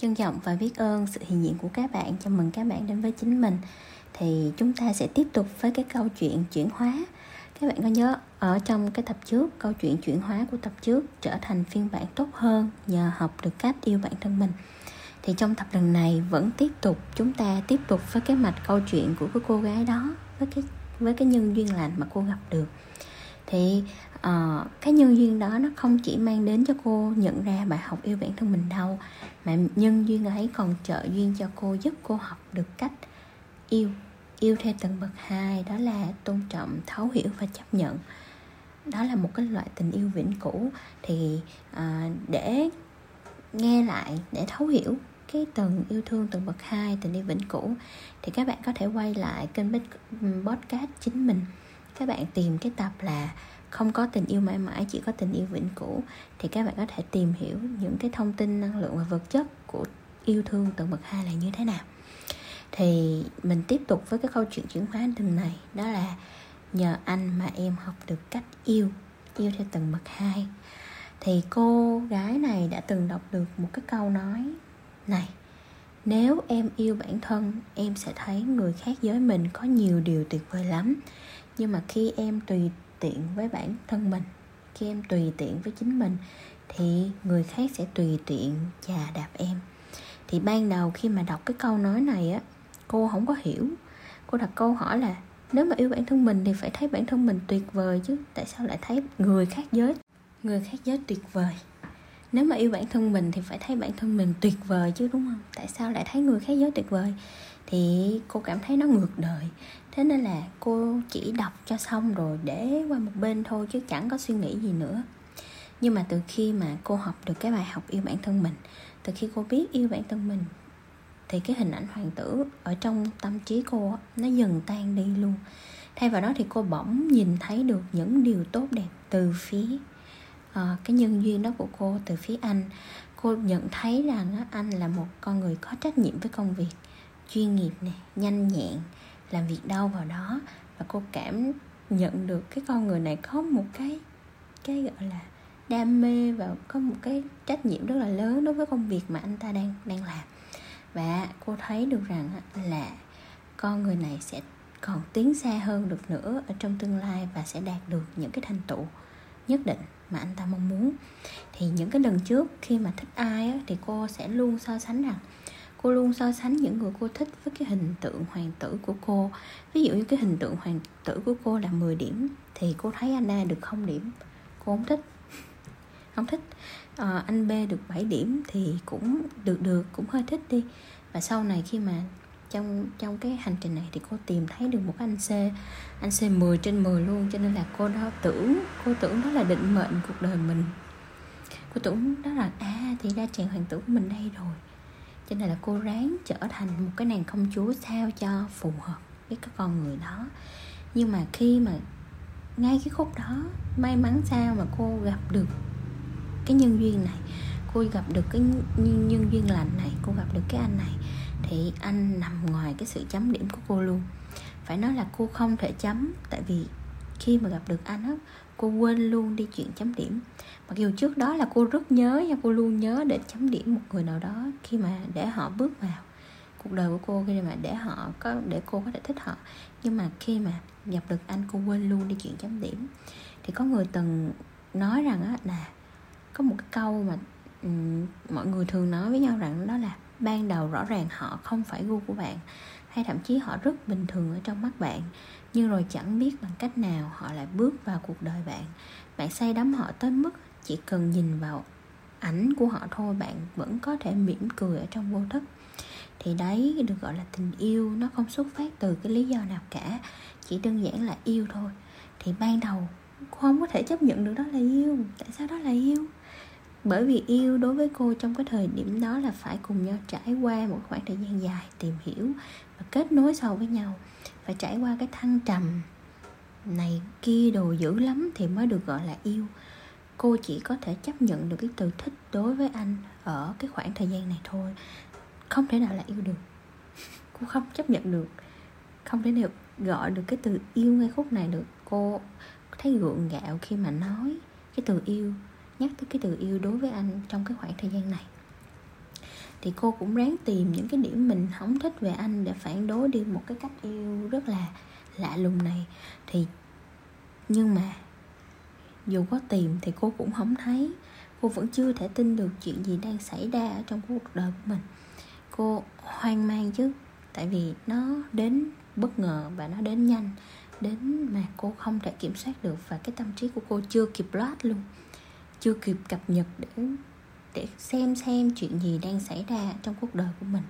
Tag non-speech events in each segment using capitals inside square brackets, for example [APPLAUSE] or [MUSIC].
trân trọng và biết ơn sự hiện diện của các bạn. Chào mừng các bạn đến với chính mình. Thì chúng ta sẽ tiếp tục với cái câu chuyện chuyển hóa. Các bạn có nhớ ở trong cái tập trước, câu chuyện chuyển hóa của tập trước trở thành phiên bản tốt hơn nhờ học được cách yêu bản thân mình. Thì trong tập lần này vẫn tiếp tục, chúng ta tiếp tục với cái mạch câu chuyện của cái cô gái đó, với cái với cái nhân duyên lành mà cô gặp được. Thì uh, cái nhân duyên đó nó không chỉ mang đến cho cô nhận ra bài học yêu bản thân mình đâu mà nhân duyên ấy còn trợ duyên cho cô giúp cô học được cách yêu yêu theo từng bậc hai đó là tôn trọng thấu hiểu và chấp nhận. Đó là một cái loại tình yêu vĩnh cửu. Thì uh, để nghe lại để thấu hiểu cái tầng yêu thương từng bậc hai tình yêu vĩnh cửu thì các bạn có thể quay lại kênh podcast chính mình. Các bạn tìm cái tập là không có tình yêu mãi mãi, chỉ có tình yêu vĩnh cửu. Thì các bạn có thể tìm hiểu những cái thông tin năng lượng và vật chất của yêu thương tầng bậc hai là như thế nào. Thì mình tiếp tục với cái câu chuyện chuyển hóa từng này, đó là nhờ anh mà em học được cách yêu yêu theo từng bậc hai. Thì cô gái này đã từng đọc được một cái câu nói này, nếu em yêu bản thân, em sẽ thấy người khác với mình có nhiều điều tuyệt vời lắm. Nhưng mà khi em tùy tiện với bản thân mình, khi em tùy tiện với chính mình thì người khác sẽ tùy tiện chà đạp em. Thì ban đầu khi mà đọc cái câu nói này á, cô không có hiểu. Cô đặt câu hỏi là, nếu mà yêu bản thân mình thì phải thấy bản thân mình tuyệt vời chứ, tại sao lại thấy người khác giới, người khác giới tuyệt vời? Nếu mà yêu bản thân mình thì phải thấy bản thân mình tuyệt vời chứ, đúng không? Tại sao lại thấy người khác giới tuyệt vời? Thì cô cảm thấy nó ngược đời. Thế nên là cô chỉ đọc cho xong rồi để qua một bên thôi chứ chẳng có suy nghĩ gì nữa. Nhưng mà từ khi mà cô học được cái bài học yêu bản thân mình, từ khi cô biết yêu bản thân mình, thì cái hình ảnh hoàng tử ở trong tâm trí cô nó dần tan đi luôn. Thay vào đó thì cô bỗng nhìn thấy được những điều tốt đẹp từ phía Ờ, cái nhân duyên đó của cô từ phía anh. Cô nhận thấy rằng anh là một con người có trách nhiệm với công việc, chuyên nghiệp này nhanh nhẹn, làm việc đâu vào đó. Và cô cảm nhận được cái con người này có một cái cái gọi là đam mê và có một cái trách nhiệm rất là lớn đối với công việc mà anh ta đang đang làm. Và cô thấy được rằng là con người này sẽ còn tiến xa hơn được nữa ở trong tương lai và sẽ đạt được những cái thành tựu nhất định mà anh ta mong muốn. Thì những cái lần trước khi mà thích ai á, thì cô sẽ luôn so sánh rằng cô luôn so sánh những người cô thích với cái hình tượng hoàng tử của cô. Ví dụ như cái hình tượng hoàng tử của cô là 10 điểm thì cô thấy anh A được không điểm? Cô không thích. [LAUGHS] Không thích. À, anh B được 7 điểm thì cũng được được cũng hơi thích đi. Và sau này khi mà trong trong cái hành trình này thì cô tìm thấy được một anh C anh C 10 trên 10 luôn, cho nên là cô đó tưởng, cô tưởng đó là định mệnh cuộc đời mình. Cô tưởng đó là à thì ra chàng hoàng tử của mình đây rồi. Cho nên là cô ráng trở thành một cái nàng công chúa sao cho phù hợp với cái con người đó. Nhưng mà khi mà ngay cái khúc đó, may mắn sao mà cô gặp được cái nhân duyên này, cô gặp được cái nhân duyên lành này, cô gặp được cái anh này thì anh nằm ngoài cái sự chấm điểm của cô luôn. Phải nói là cô không thể chấm tại vì khi mà gặp được anh á cô quên luôn đi chuyện chấm điểm. Mặc dù trước đó là cô rất nhớ nha cô luôn nhớ để chấm điểm một người nào đó khi mà để họ bước vào cuộc đời của cô khi mà để họ có để cô có thể thích họ. Nhưng mà khi mà gặp được anh cô quên luôn đi chuyện chấm điểm. Thì có người từng nói rằng á là có một cái câu mà um, mọi người thường nói với nhau rằng đó là ban đầu rõ ràng họ không phải gu của bạn, hay thậm chí họ rất bình thường ở trong mắt bạn, nhưng rồi chẳng biết bằng cách nào họ lại bước vào cuộc đời bạn. Bạn say đắm họ tới mức chỉ cần nhìn vào ảnh của họ thôi, bạn vẫn có thể mỉm cười ở trong vô thức. Thì đấy, được gọi là tình yêu, nó không xuất phát từ cái lý do nào cả, chỉ đơn giản là yêu thôi. Thì ban đầu không có thể chấp nhận được đó là yêu, tại sao đó là yêu? Bởi vì yêu đối với cô trong cái thời điểm đó là phải cùng nhau trải qua một khoảng thời gian dài tìm hiểu và kết nối sâu với nhau. Phải trải qua cái thăng trầm này kia đồ dữ lắm thì mới được gọi là yêu. Cô chỉ có thể chấp nhận được cái từ thích đối với anh ở cái khoảng thời gian này thôi. Không thể nào là yêu được. [LAUGHS] Cô không chấp nhận được. Không thể nào gọi được cái từ yêu ngay khúc này được. Cô thấy gượng gạo khi mà nói cái từ yêu nhắc tới cái từ yêu đối với anh trong cái khoảng thời gian này. Thì cô cũng ráng tìm những cái điểm mình không thích về anh để phản đối đi một cái cách yêu rất là lạ lùng này. Thì nhưng mà dù có tìm thì cô cũng không thấy. Cô vẫn chưa thể tin được chuyện gì đang xảy ra ở trong cuộc đời của mình. Cô hoang mang chứ, tại vì nó đến bất ngờ và nó đến nhanh, đến mà cô không thể kiểm soát được và cái tâm trí của cô chưa kịp loát luôn chưa kịp cập nhật để để xem xem chuyện gì đang xảy ra trong cuộc đời của mình.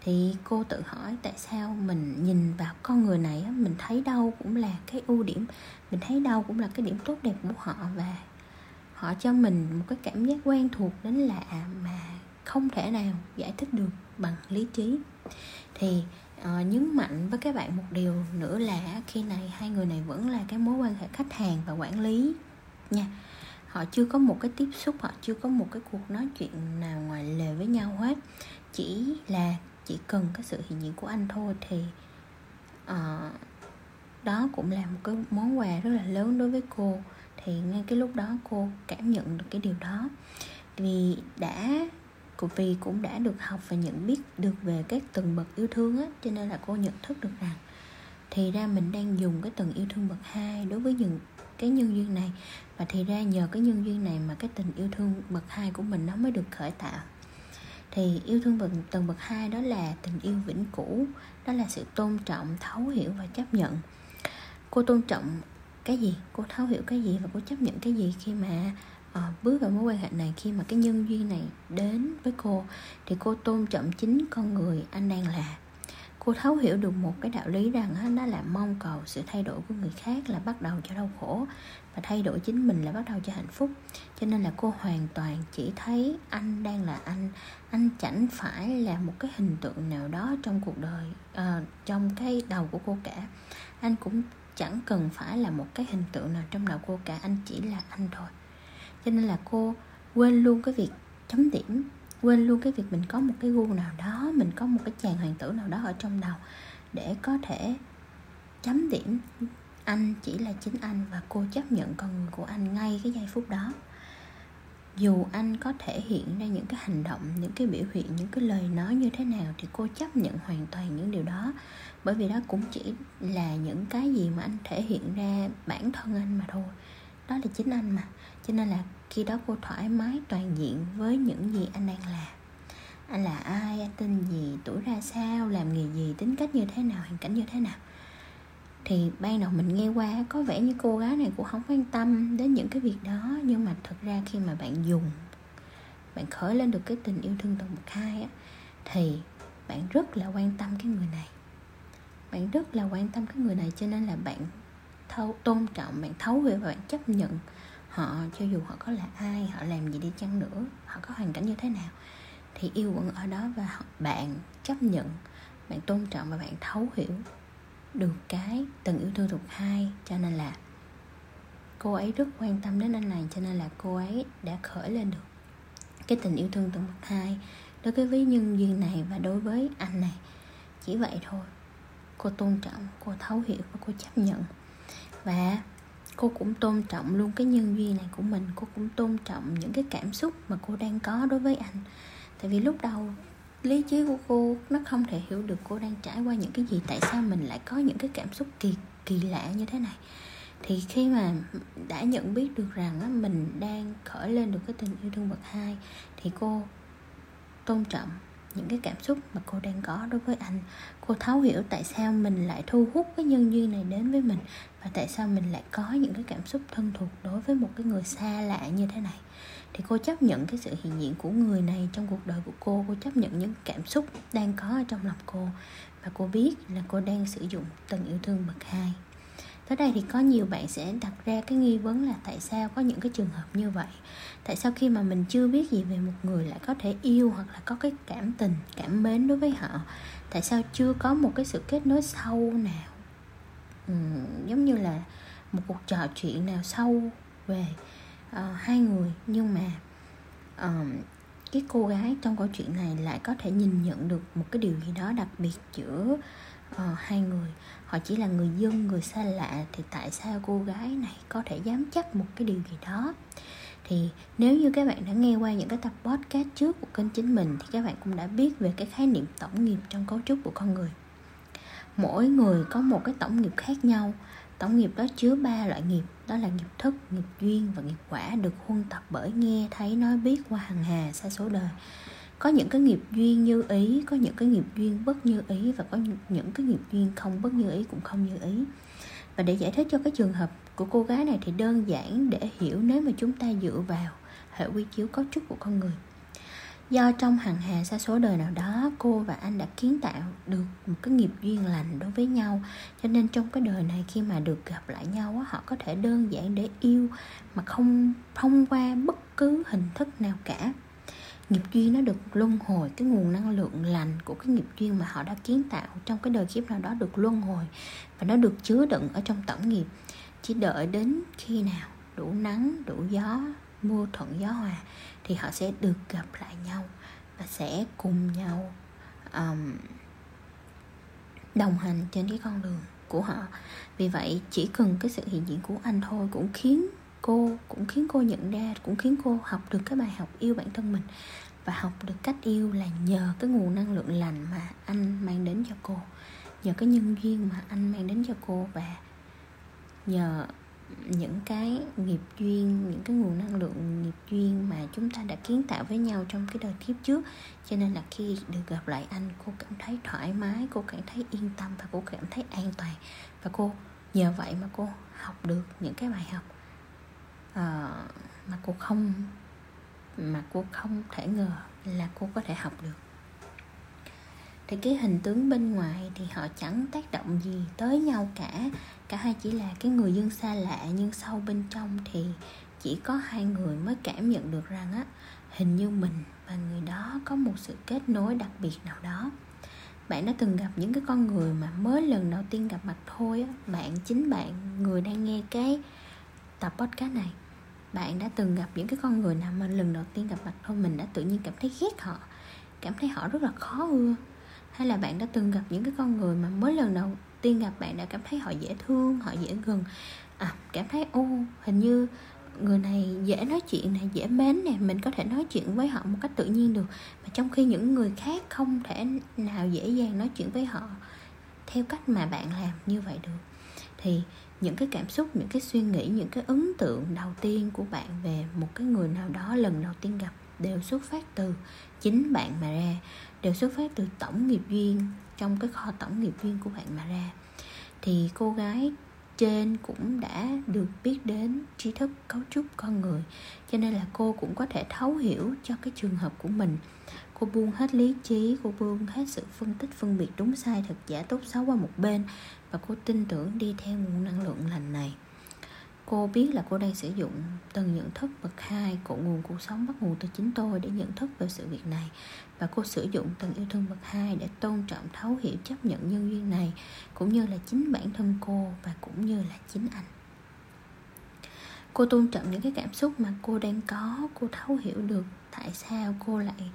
Thì cô tự hỏi tại sao mình nhìn vào con người này mình thấy đâu cũng là cái ưu điểm mình thấy đâu cũng là cái điểm tốt đẹp của họ và họ cho mình một cái cảm giác quen thuộc đến lạ mà không thể nào giải thích được bằng lý trí. Thì uh, nhấn mạnh với các bạn một điều nữa là khi này hai người này vẫn là cái mối quan hệ khách hàng và quản lý nha họ chưa có một cái tiếp xúc họ chưa có một cái cuộc nói chuyện nào ngoài lề với nhau hết. Chỉ là chỉ cần cái sự hiện diện của anh thôi thì uh, đó cũng là một cái món quà rất là lớn đối với cô. Thì ngay cái lúc đó cô cảm nhận được cái điều đó. Vì đã vì cũng đã được học và nhận biết được về các tầng bậc yêu thương á cho nên là cô nhận thức được rằng thì ra mình đang dùng cái tầng yêu thương bậc hai đối với những cái nhân duyên này và thì ra nhờ cái nhân duyên này mà cái tình yêu thương bậc hai của mình nó mới được khởi tạo. Thì yêu thương bậc tầng bậc hai đó là tình yêu vĩnh cửu đó là sự tôn trọng thấu hiểu và chấp nhận. Cô tôn trọng cái gì? Cô thấu hiểu cái gì và cô chấp nhận cái gì khi mà uh, bước vào mối quan hệ này khi mà cái nhân duyên này đến với cô thì cô tôn trọng chính con người anh đang là. Cô thấu hiểu được một cái đạo lý rằng đó là mong cầu sự thay đổi của người khác là bắt đầu cho đau khổ và thay đổi chính mình là bắt đầu cho hạnh phúc. Cho nên là cô hoàn toàn chỉ thấy anh đang là anh. Anh chẳng phải là một cái hình tượng nào đó trong cuộc đời uh, trong cái đầu của cô cả. Anh cũng chẳng cần phải là một cái hình tượng nào trong đầu cô cả. Anh chỉ là anh thôi. Cho nên là cô quên luôn cái việc chấm điểm quên luôn cái việc mình có một cái gu nào đó mình có một cái chàng hoàng tử nào đó ở trong đầu để có thể chấm điểm anh chỉ là chính anh và cô chấp nhận con người của anh ngay cái giây phút đó. Dù anh có thể hiện ra những cái hành động, những cái biểu hiện, những cái lời nói như thế nào thì cô chấp nhận hoàn toàn những điều đó. Bởi vì đó cũng chỉ là những cái gì mà anh thể hiện ra bản thân anh mà thôi. Đó là chính anh mà. Cho nên là khi đó cô thoải mái toàn diện với những gì anh đang làm. Anh là ai? Anh tên gì? Tuổi ra sao? Làm nghề gì? Tính cách như thế nào? Hoàn cảnh như thế nào? Thì ban đầu mình nghe qua có vẻ như cô gái này cũng không quan tâm đến những cái việc đó nhưng mà thật ra khi mà bạn dùng bạn khởi lên được cái tình yêu thương tầng khai hai á thì bạn rất là quan tâm cái người này. Bạn rất là quan tâm cái người này cho nên là bạn thâu, tôn trọng bạn thấu hiểu và bạn chấp nhận họ cho dù họ có là ai họ làm gì đi chăng nữa họ có hoàn cảnh như thế nào. Thì yêu vẫn ở đó và bạn chấp nhận bạn tôn trọng và bạn thấu hiểu được cái từng yêu thương thuộc hai, cho nên là cô ấy rất quan tâm đến anh này, cho nên là cô ấy đã khởi lên được cái tình yêu thương từng bậc hai. Đối với nhân duyên này và đối với anh này, chỉ vậy thôi. Cô tôn trọng, cô thấu hiểu và cô chấp nhận. Và cô cũng tôn trọng luôn cái nhân duyên này của mình. Cô cũng tôn trọng những cái cảm xúc mà cô đang có đối với anh. Tại vì lúc đầu lý trí của cô nó không thể hiểu được cô đang trải qua những cái gì tại sao mình lại có những cái cảm xúc kỳ kỳ lạ như thế này. Thì khi mà đã nhận biết được rằng á, mình đang khởi lên được cái tình yêu thương bậc hai thì cô tôn trọng những cái cảm xúc mà cô đang có đối với anh. Cô thấu hiểu tại sao mình lại thu hút cái nhân duyên này đến với mình và tại sao mình lại có những cái cảm xúc thân thuộc đối với một cái người xa lạ như thế này thì cô chấp nhận cái sự hiện diện của người này trong cuộc đời của cô. Cô chấp nhận những cảm xúc đang có ở trong lòng cô. Và cô biết là cô đang sử dụng tình yêu thương bậc hai. Tới đây thì có nhiều bạn sẽ đặt ra cái nghi vấn là tại sao có những cái trường hợp như vậy? Tại sao khi mà mình chưa biết gì về một người lại có thể yêu hoặc là có cái cảm tình cảm mến đối với họ? Tại sao chưa có một cái sự kết nối sâu nào? Ừ, giống như là một cuộc trò chuyện nào sâu về uh, hai người. Nhưng mà uh, cái cô gái trong câu chuyện này lại có thể nhìn nhận được một cái điều gì đó đặc biệt giữa uh, hai người. Họ chỉ là người dân người xa lạ thì tại sao cô gái này có thể dám chắc một cái điều gì đó? Thì nếu như các bạn đã nghe qua những cái tập podcast trước của kênh chính mình thì các bạn cũng đã biết về cái khái niệm tổng nghiệp trong cấu trúc của con người. Mỗi người có một cái tổng nghiệp khác nhau tổng nghiệp đó chứa ba loại nghiệp, đó là nghiệp thức, nghiệp duyên và nghiệp quả được huân tập bởi nghe, thấy, nói, biết qua hàng hà xa số đời. Có những cái nghiệp duyên như ý, có những cái nghiệp duyên bất như ý và có những cái nghiệp duyên không bất như ý cũng không như ý. Và để giải thích cho cái trường hợp của cô gái này thì đơn giản để hiểu nếu mà chúng ta dựa vào hệ quy chiếu cấu trúc của con người do trong hàng hà xa số đời nào đó, cô và anh đã kiến tạo được một cái nghiệp duyên lành đối với nhau. Cho nên trong cái đời này khi mà được gặp lại nhau họ có thể đơn giản để yêu mà không thông qua bất cứ hình thức nào cả. Nghiệp duyên nó được luân hồi, cái nguồn năng lượng lành của cái nghiệp duyên mà họ đã kiến tạo trong cái đời kiếp nào đó được luân hồi và nó được chứa đựng ở trong tổng nghiệp. Chỉ đợi đến khi nào đủ nắng, đủ gió mưa thuận gió hòa thì họ sẽ được gặp lại nhau và sẽ cùng nhau um, đồng hành trên cái con đường của họ. Vì vậy chỉ cần cái sự hiện diện của anh thôi cũng khiến cô cũng khiến cô nhận ra cũng khiến cô học được cái bài học yêu bản thân mình. Và học được cách yêu là nhờ cái nguồn năng lượng lành mà anh mang đến cho cô nhờ cái nhân duyên mà anh mang đến cho cô và nhờ những cái nghiệp duyên những cái nguồn năng lượng nghiệp duyên mà chúng ta đã kiến tạo với nhau trong cái đời kiếp trước. Cho nên là khi được gặp lại anh cô cảm thấy thoải mái cô cảm thấy yên tâm và cô cảm thấy an toàn. Và cô nhờ vậy mà cô học được những cái bài học uh, mà cô không mà cô không thể ngờ là cô có thể học được thì cái hình tướng bên ngoài thì họ chẳng tác động gì tới nhau cả. Cả hai chỉ là cái người dân xa lạ, nhưng sâu bên trong thì chỉ có hai người mới cảm nhận được rằng á, hình như mình và người đó có một sự kết nối đặc biệt nào đó. Bạn đã từng gặp những cái con người mà mới lần đầu tiên gặp mặt thôi á. Bạn, chính bạn, người đang nghe cái tập podcast này. Bạn đã từng gặp những cái con người nào mà lần đầu tiên gặp mặt thôi? Mình đã tự nhiên cảm thấy ghét họ, cảm thấy họ rất là khó ưa hay là bạn đã từng gặp những cái con người mà mới lần đầu tiên gặp bạn đã cảm thấy họ dễ thương, họ dễ gần? À cảm thấy, ô, hình như người này dễ nói chuyện này, dễ mến nè, mình có thể nói chuyện với họ một cách tự nhiên được. Mà trong khi những người khác không thể nào dễ dàng nói chuyện với họ theo cách mà bạn làm như vậy được. Thì những cái cảm xúc, những cái suy nghĩ, những cái ấn tượng đầu tiên của bạn về một cái người nào đó lần đầu tiên gặp đều xuất phát từ chính bạn mà ra đều xuất phát từ tổng nghiệp duyên, trong cái kho tổng nghiệp duyên của bạn mà ra. Thì cô gái trên cũng đã được biết đến trí thức cấu trúc con người, cho nên là cô cũng có thể thấu hiểu cho cái trường hợp của mình. Cô buông hết lý trí, cô buông hết sự phân tích phân biệt đúng sai, thật giả tốt xấu qua một bên, và cô tin tưởng đi theo nguồn năng lượng lành này cô biết là cô đang sử dụng từng nhận thức bậc hai của nguồn cuộc sống bắt nguồn từ chính tôi để nhận thức về sự việc này. Và cô sử dụng từng yêu thương bậc hai để tôn trọng, thấu hiểu, chấp nhận nhân duyên này, cũng như là chính bản thân cô và cũng như là chính anh. Cô tôn trọng những cái cảm xúc mà cô đang có, cô thấu hiểu được tại sao cô lại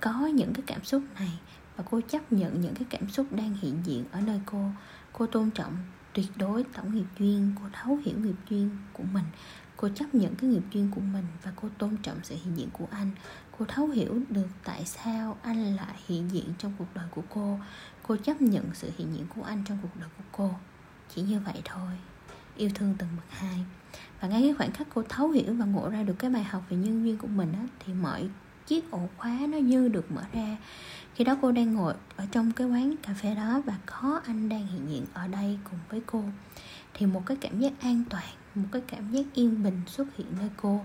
có những cái cảm xúc này. Và cô chấp nhận những cái cảm xúc đang hiện diện ở nơi cô. Cô tôn trọng tuyệt đối tổng nghiệp duyên cô thấu hiểu nghiệp duyên của mình. Cô chấp nhận cái nghiệp duyên của mình và cô tôn trọng sự hiện diện của anh. Cô thấu hiểu được tại sao anh lại hiện diện trong cuộc đời của cô. Cô chấp nhận sự hiện diện của anh trong cuộc đời của cô. Chỉ như vậy thôi. Yêu thương từng bậc hai. Và ngay cái khoảnh khắc cô thấu hiểu và ngộ ra được cái bài học về nhân duyên của mình á, thì mọi chiếc ổ khóa nó như được mở ra. Khi đó cô đang ngồi ở trong cái quán cà phê đó và có anh đang hiện diện ở đây cùng với cô. Thì một cái cảm giác an toàn, một cái cảm giác yên bình xuất hiện nơi cô.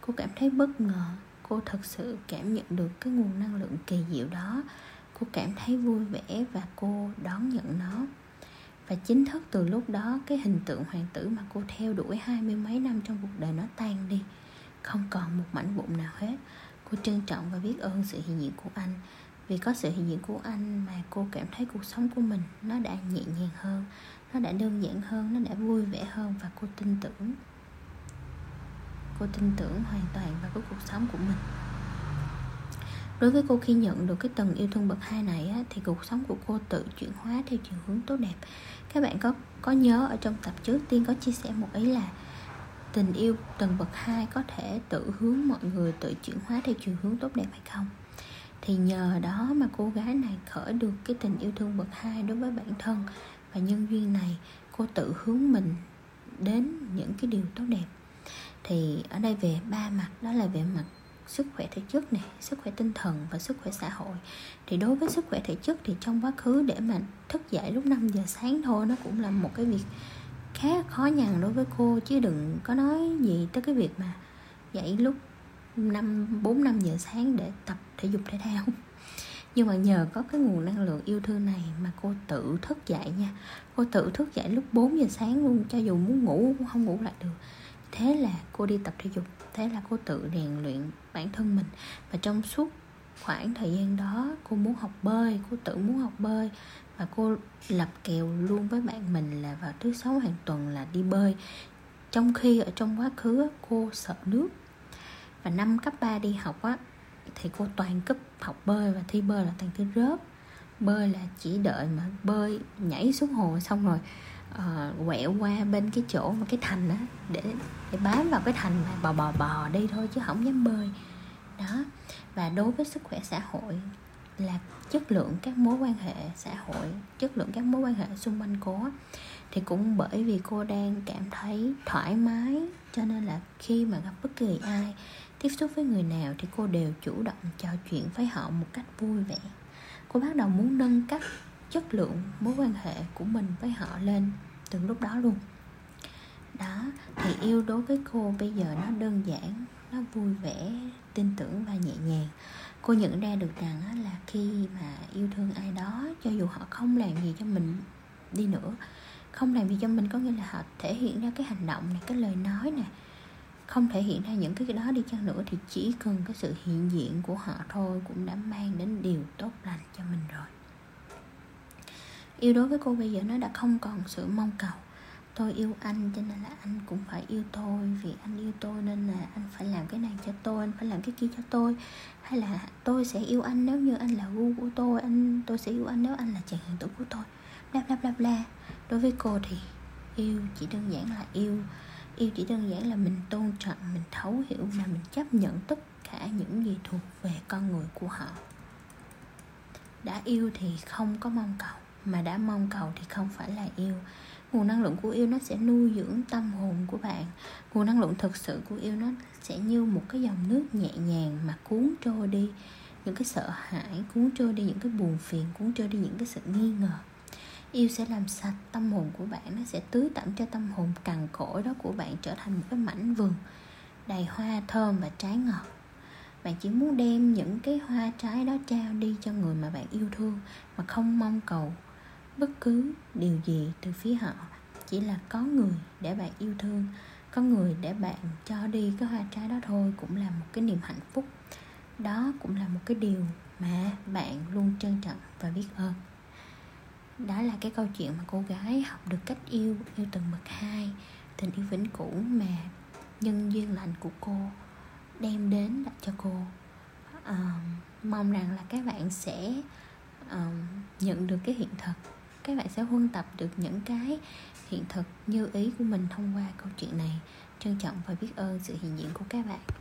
Cô cảm thấy bất ngờ. Cô thật sự cảm nhận được cái nguồn năng lượng kỳ diệu đó. Cô cảm thấy vui vẻ và cô đón nhận nó. Và chính thức từ lúc đó, cái hình tượng hoàng tử mà cô theo đuổi hai mươi mấy năm trong cuộc đời nó tan đi. Không còn một mảnh vụn nào hết cô trân trọng và biết ơn sự hiện diện của anh. Vì có sự hiện diện của anh mà cô cảm thấy cuộc sống của mình nó đã nhẹ nhàng hơn nó đã đơn giản hơn nó đã vui vẻ hơn và cô tin tưởng. Cô tin tưởng hoàn toàn vào cái cuộc sống của mình. Đối với cô khi nhận được cái tầng yêu thương bậc hai này á, thì cuộc sống của cô tự chuyển hóa theo chiều hướng tốt đẹp. Các bạn có có nhớ ở trong tập trước tiên có chia sẻ một ý là tình yêu tầng bậc 2 có thể tự hướng mọi người tự chuyển hóa theo chiều hướng tốt đẹp hay không? Thì nhờ đó mà cô gái này khởi được cái tình yêu thương bậc hai đối với bản thân và nhân duyên này, cô tự hướng mình đến những cái điều tốt đẹp. Thì ở đây về ba mặt, đó là về mặt sức khỏe thể chất này sức khỏe tinh thần và sức khỏe xã hội. Thì đối với sức khỏe thể chất thì trong quá khứ để mà thức dậy lúc 5 giờ sáng thôi, nó cũng là một cái việc khá khó nhằn đối với cô. Chứ đừng có nói gì tới cái việc mà dậy lúc năm, bốn, năm giờ sáng để tập, thể dục, thể thao. [LAUGHS] Nhưng mà nhờ có cái nguồn năng lượng yêu thương này mà cô tự thức dậy nha. Cô tự thức dậy lúc 4 giờ sáng luôn, cho dù muốn ngủ cũng không ngủ lại được. Thế là cô đi tập thể dục. Thế là cô tự rèn luyện bản thân mình. Và trong suốt khoảng thời gian đó cô muốn học bơi cô tự muốn học bơi và cô lập kèo luôn với bạn mình là vào thứ sáu hàng tuần là đi bơi. Trong khi ở trong quá khứ cô sợ nước. Và năm cấp 3 đi học á thì cô toàn cấp học bơi và thi bơi là toàn thứ rớt bơi là chỉ đợi mà bơi nhảy xuống hồ xong rồi uh, quẹo qua bên cái chỗ mà cái thành á để để bám vào cái thành mà bò bò bò đi thôi chứ không dám bơi đó. Và đối với sức khỏe xã hội là chất lượng các mối quan hệ xã hội, chất lượng các mối quan hệ xung quanh cô thì cũng bởi vì cô đang cảm thấy thoải mái. Cho nên là khi mà gặp bất kỳ ai, tiếp xúc với người nào thì cô đều chủ động trò chuyện với họ một cách vui vẻ. Cô bắt đầu muốn nâng cấp chất lượng mối quan hệ của mình với họ lên từ lúc đó luôn. Đó, thì yêu đối với cô bây giờ nó đơn giản, nó vui vẻ tin tưởng và nhẹ nhàng. Cô nhận ra được rằng là khi mà yêu thương ai đó, cho dù họ không làm gì cho mình đi nữa, không làm gì cho mình có nghĩa là họ thể hiện ra cái hành động này, cái lời nói này. Không thể hiện ra những cái đó đi chăng nữa thì chỉ cần cái sự hiện diện của họ thôi cũng đã mang đến điều tốt lành cho mình rồi. Yêu đối với cô bây giờ nó đã không còn sự mong cầu tôi yêu anh, cho nên là anh cũng phải yêu tôi, vì anh yêu tôi nên là anh phải làm cái này cho tôi, anh phải làm cái kia cho tôi. Hay là tôi sẽ yêu anh nếu như anh là gu của tôi, anh, tôi sẽ yêu anh nếu anh là chàng hiện tượng của tôi. Bla bla bla bla. Đối với cô thì yêu chỉ đơn giản là yêu. Yêu chỉ đơn giản là mình tôn trọng, mình thấu hiểu mà mình chấp nhận tất cả những gì thuộc về con người của họ. Đã yêu thì không có mong cầu, mà đã mong cầu thì không phải là yêu nguồn năng lượng của yêu nó sẽ nuôi dưỡng tâm hồn của bạn. Nguồn năng lượng thực sự của yêu nó sẽ như một cái dòng nước nhẹ nhàng mà cuốn trôi đi. Những cái sợ hãi cuốn trôi đi, những cái buồn phiền cuốn trôi đi, những cái sự nghi ngờ. Yêu sẽ làm sạch tâm hồn của bạn, nó sẽ tưới tẩm cho tâm hồn cằn cỗi đó của bạn trở thành một cái mảnh vườn đầy hoa thơm và trái ngọt. Bạn chỉ muốn đem những cái hoa trái đó trao đi cho người mà bạn yêu thương mà không mong cầu bất cứ điều gì từ phía họ. Chỉ là có người để bạn yêu thương có người để bạn cho đi cái hoa trái đó thôi cũng là một cái niềm hạnh phúc. Đó cũng là một cái điều mà bạn luôn trân trọng và biết ơn. Đó là cái câu chuyện mà cô gái học được cách yêu yêu từng bậc hai tình yêu vĩnh cửu mà nhân duyên lành của cô đem đến cho cô. Uh, mong rằng là các bạn sẽ uh, nhận được cái hiện thực các bạn sẽ huân tập được những cái hiện thực như ý của mình thông qua câu chuyện này. Trân trọng và biết ơn sự hiện diện của các bạn.